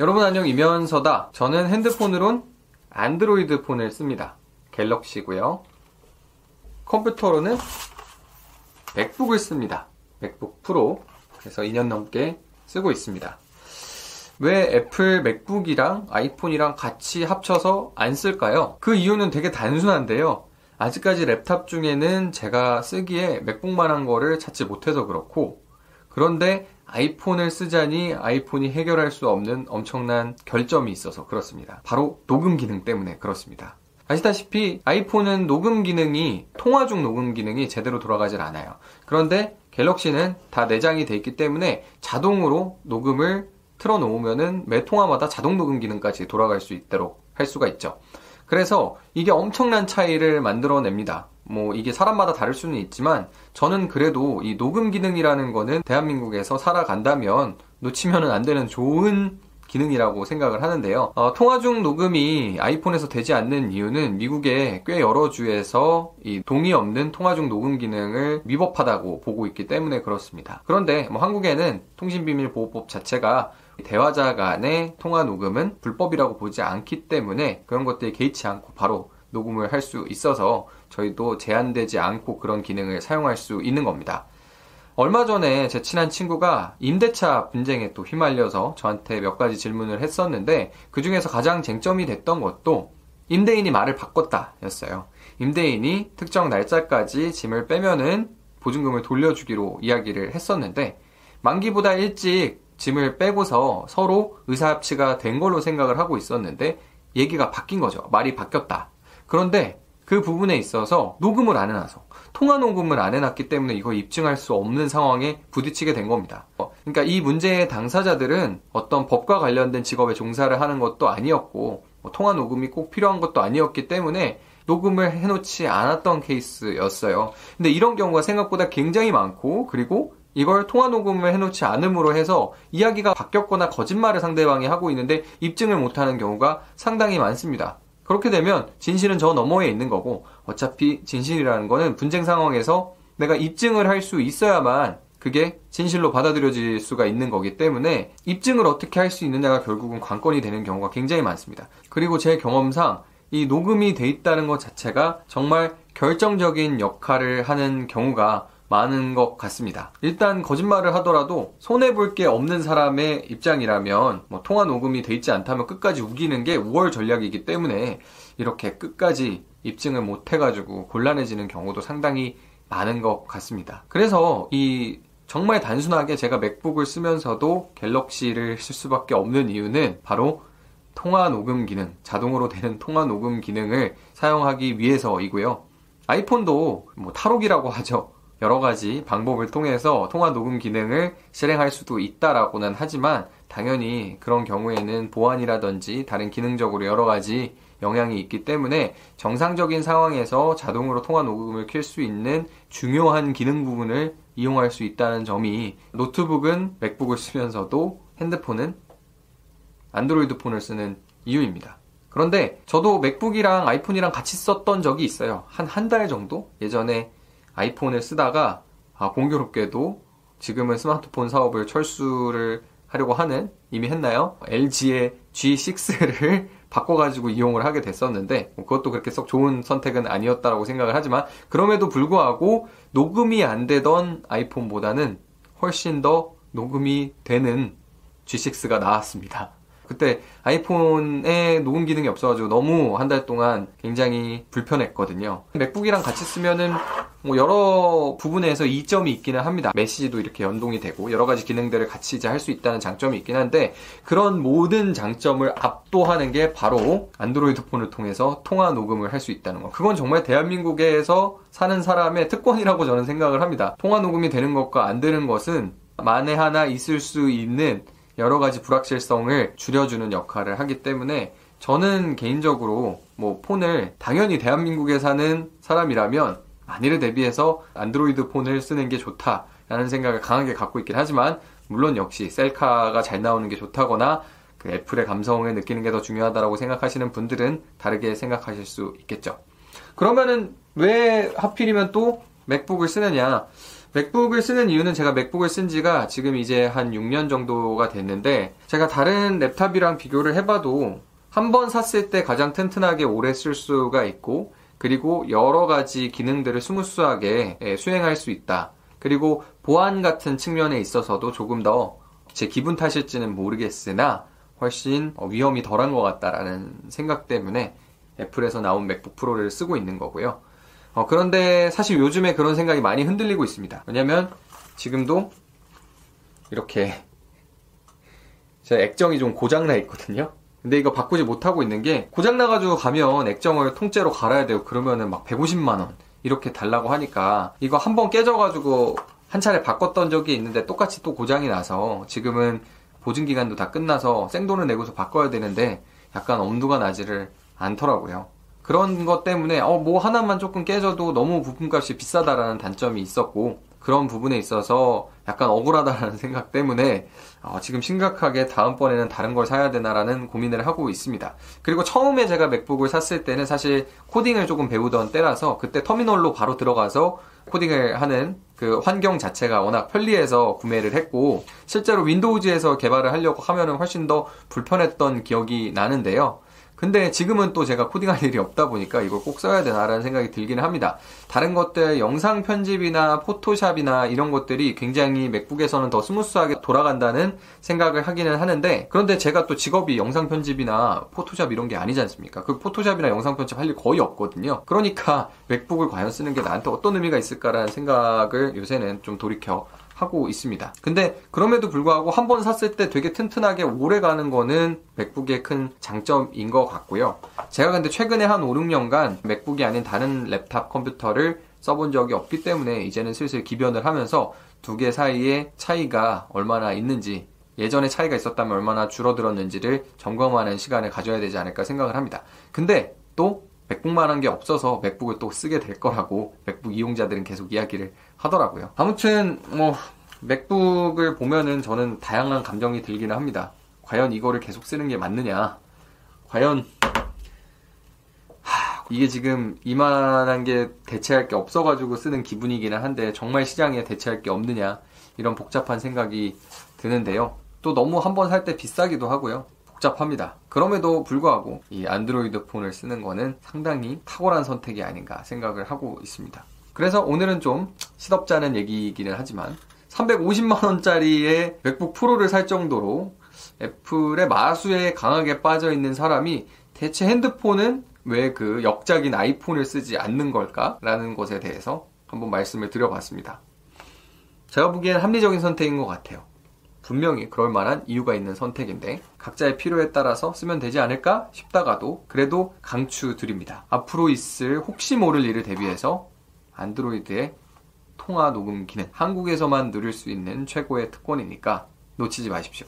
여러분 안녕 이면서다. 저는 핸드폰으론 안드로이드 폰을 씁니다. 갤럭시고요. 컴퓨터로는 맥북을 씁니다. 맥북 프로. 그래서 2년 넘게 쓰고 있습니다. 왜 애플 맥북이랑 아이폰이랑 같이 합쳐서 안 쓸까요? 그 이유는 되게 단순한데요. 아직까지 랩탑 중에는 제가 쓰기에 맥북만한 거를 찾지 못해서 그렇고, 그런데 아이폰을 쓰자니 아이폰이 해결할 수 없는 엄청난 결점이 있어서 그렇습니다. 바로 녹음 기능 때문에 그렇습니다. 아시다시피 아이폰은 녹음 기능이 통화 중 녹음 기능이 제대로 돌아가질 않아요. 그런데 갤럭시는 다 내장이 돼 있기 때문에 자동으로 녹음을 틀어 놓으면은 매 통화마다 자동 녹음 기능까지 돌아갈 수 있도록 할 수가 있죠. 그래서 이게 엄청난 차이를 만들어냅니다. 뭐 이게 사람마다 다를 수는 있지만 저는 그래도 이 녹음 기능이라는 거는 대한민국에서 살아간다면 놓치면은 안 되는 좋은 기능이라고 생각을 하는데요. 어, 통화 중 녹음이 아이폰에서 되지 않는 이유는 미국의 꽤 여러 주에서 이 동의 없는 통화 중 녹음 기능을 위법하다고 보고 있기 때문에 그렇습니다. 그런데 뭐 한국에는 통신비밀보호법 자체가 대화자 간의 통화 녹음은 불법이라고 보지 않기 때문에 그런 것들이 개의치 않고 바로 녹음을 할 수 있어서 저희도 제한되지 않고 그런 기능을 사용할 수 있는 겁니다. 얼마 전에 제 친한 친구가 임대차 분쟁에 또 휘말려서 저한테 몇 가지 질문을 했었는데 그 중에서 가장 쟁점이 됐던 것도 임대인이 말을 바꿨다 였어요. 임대인이 특정 날짜까지 짐을 빼면은 보증금을 돌려주기로 이야기를 했었는데 만기보다 일찍 짐을 빼고서 서로 의사합치가 된 걸로 생각을 하고 있었는데 얘기가 바뀐 거죠. 말이 바뀌었다. 그런데 그 부분에 있어서 녹음을 안 해놔서 통화 녹음을 안 해놨기 때문에 이거 입증할 수 없는 상황에 부딪히게 된 겁니다. 그러니까 이 문제의 당사자들은 어떤 법과 관련된 직업에 종사를 하는 것도 아니었고 뭐 통화 녹음이 꼭 필요한 것도 아니었기 때문에 녹음을 해놓지 않았던 케이스였어요. 근데 이런 경우가 생각보다 굉장히 많고 그리고 이걸 통화 녹음을 해놓지 않음으로 해서 이야기가 바뀌었거나 거짓말을 상대방이 하고 있는데 입증을 못하는 경우가 상당히 많습니다. 그렇게 되면 진실은 저 너머에 있는 거고 어차피 진실이라는 거는 분쟁 상황에서 내가 입증을 할 수 있어야만 그게 진실로 받아들여질 수가 있는 거기 때문에 입증을 어떻게 할 수 있느냐가 결국은 관건이 되는 경우가 굉장히 많습니다. 그리고 제 경험상 이 녹음이 돼 있다는 것 자체가 정말 결정적인 역할을 하는 경우가 많은 것 같습니다. 일단 거짓말을 하더라도 손해볼 게 없는 사람의 입장이라면 뭐 통화 녹음이 돼 있지 않다면 끝까지 우기는 게 우월 전략이기 때문에 이렇게 끝까지 입증을 못 해가지고 곤란해지는 경우도 상당히 많은 것 같습니다. 그래서 이 정말 단순하게 제가 맥북을 쓰면서도 갤럭시를 쓸 수밖에 없는 이유는 바로 통화 녹음 기능, 자동으로 되는 통화 녹음 기능을 사용하기 위해서이고요. 아이폰도 뭐 탈옥이라고 하죠. 여러 가지 방법을 통해서 통화 녹음 기능을 실행할 수도 있다라고는 하지만 당연히 그런 경우에는 보안이라든지 다른 기능적으로 여러 가지 영향이 있기 때문에 정상적인 상황에서 자동으로 통화 녹음을 켤수 있는 중요한 기능 부분을 이용할 수 있다는 점이 노트북은 맥북을 쓰면서도 핸드폰은 안드로이드 폰을 쓰는 이유입니다. 그런데 저도 맥북이랑 아이폰이랑 같이 썼던 적이 있어요. 한 한 달 정도? 예전에 아이폰을 쓰다가 아, 공교롭게도 지금은 스마트폰 사업을 철수를 하려고 하는 이미 했나요? LG의 G6를 바꿔가지고 이용을 하게 됐었는데 뭐 그것도 그렇게 썩 좋은 선택은 아니었다라고 생각을 하지만 그럼에도 불구하고 녹음이 안 되던 아이폰보다는 훨씬 더 녹음이 되는 G6가 나왔습니다. 그때 아이폰에 녹음 기능이 없어가지고 너무 한 달 동안 굉장히 불편했거든요. 맥북이랑 같이 쓰면은 뭐 여러 부분에서 이점이 있기는 합니다. 메시지도 이렇게 연동이 되고 여러 가지 기능들을 같이 이제 할 수 있다는 장점이 있긴 한데 그런 모든 장점을 압도하는 게 바로 안드로이드 폰을 통해서 통화 녹음을 할 수 있다는 거. 그건 정말 대한민국에서 사는 사람의 특권이라고 저는 생각을 합니다. 통화 녹음이 되는 것과 안 되는 것은 만에 하나 있을 수 있는 여러 가지 불확실성을 줄여주는 역할을 하기 때문에 저는 개인적으로 뭐 폰을 당연히 대한민국에 사는 사람이라면 만일에 대비해서 안드로이드 폰을 쓰는 게 좋다라는 생각을 강하게 갖고 있긴 하지만 물론 역시 셀카가 잘 나오는 게 좋다거나 그 애플의 감성을 느끼는 게 더 중요하다고 생각하시는 분들은 다르게 생각하실 수 있겠죠. 그러면은 왜 하필이면 또 맥북을 쓰느냐? 맥북을 쓰는 이유는 제가 맥북을 쓴 지가 지금 이제 한 6년 정도가 됐는데 제가 다른 랩탑이랑 비교를 해봐도 한 번 샀을 때 가장 튼튼하게 오래 쓸 수가 있고 그리고 여러 가지 기능들을 스무스하게 예, 수행할 수 있다. 그리고 보안 같은 측면에 있어서도 조금 더 제 기분 탓일지는 모르겠으나 훨씬 어, 위험이 덜한 것 같다라는 생각 때문에 애플에서 나온 맥북 프로를 쓰고 있는 거고요. 어, 그런데 사실 요즘에 그런 생각이 많이 흔들리고 있습니다. 왜냐면 지금도 이렇게 제 액정이 좀 고장나 있거든요. 근데 이거 바꾸지 못하고 있는 게 고장 나가지고 가면 액정을 통째로 갈아야 되고 그러면은 막 150만 원 이렇게 달라고 하니까 이거 한 번 깨져가지고 한 차례 바꿨던 적이 있는데 똑같이 또 고장이 나서 지금은 보증 기간도 다 끝나서 생돈을 내고서 바꿔야 되는데 약간 엄두가 나지를 않더라고요. 그런 것 때문에 어, 뭐 하나만 조금 깨져도 너무 부품값이 비싸다라는 단점이 있었고 그런 부분에 있어서 약간 억울하다라는 생각 때문에 어, 지금 심각하게 다음번에는 다른 걸 사야 되나라는 고민을 하고 있습니다. 그리고 처음에 제가 맥북을 샀을 때는 사실 코딩을 조금 배우던 때라서 그때 터미널로 바로 들어가서 코딩을 하는 그 환경 자체가 워낙 편리해서 구매를 했고 실제로 윈도우즈에서 개발을 하려고 하면은 훨씬 더 불편했던 기억이 나는데요. 근데 지금은 또 제가 코딩할 일이 없다 보니까 이걸 꼭 써야 되나라는 생각이 들기는 합니다. 다른 것들 영상 편집이나 포토샵이나 이런 것들이 굉장히 맥북에서는 더 스무스하게 돌아간다는 생각을 하기는 하는데 그런데 제가 또 직업이 영상 편집이나 포토샵 이런 게 아니지 않습니까? 그 포토샵이나 영상 편집 할 일 거의 없거든요. 그러니까 맥북을 과연 쓰는 게 나한테 어떤 의미가 있을까라는 생각을 요새는 좀 돌이켜 하고 있습니다. 근데 그럼에도 불구하고 한 번 샀을 때 되게 튼튼하게 오래 가는 거는 맥북의 큰 장점인 것 같고요. 제가 근데 최근에 한 5, 6년간 맥북이 아닌 다른 랩탑 컴퓨터를 써본 적이 없기 때문에 이제는 슬슬 기변을 하면서 두 개 사이의 차이가 얼마나 있는지 예전에 차이가 있었다면 얼마나 줄어들었는지를 점검하는 시간을 가져야 되지 않을까 생각을 합니다. 근데 또 맥북만한 게 없어서 맥북을 또 쓰게 될 거라고 맥북 이용자들은 계속 이야기를 하더라고요. 아무튼 뭐 맥북을 보면은 저는 다양한 감정이 들기는 합니다. 과연 이거를 계속 쓰는 게 맞느냐? 과연 하, 이게 지금 이만한 게 대체할 게 없어가지고 쓰는 기분이기는 한데 정말 시장에 대체할 게 없느냐 이런 복잡한 생각이 드는데요. 또 너무 한 번 살 때 비싸기도 하고요. 복잡합니다. 그럼에도 불구하고 이 안드로이드 폰을 쓰는 거는 상당히 탁월한 선택이 아닌가 생각을 하고 있습니다. 그래서 오늘은 좀 시덥잖은 얘기이기는 하지만 350만원짜리의 맥북 프로를 살 정도로 애플의 마수에 강하게 빠져 있는 사람이 대체 핸드폰은 왜 그 역작인 아이폰을 쓰지 않는 걸까? 라는 것에 대해서 한번 말씀을 드려봤습니다. 제가 보기엔 합리적인 선택인 것 같아요. 분명히 그럴 만한 이유가 있는 선택인데 각자의 필요에 따라서 쓰면 되지 않을까 싶다가도 그래도 강추드립니다. 앞으로 있을 혹시 모를 일을 대비해서 안드로이드의 통화 녹음 기능 한국에서만 누릴 수 있는 최고의 특권이니까 놓치지 마십시오.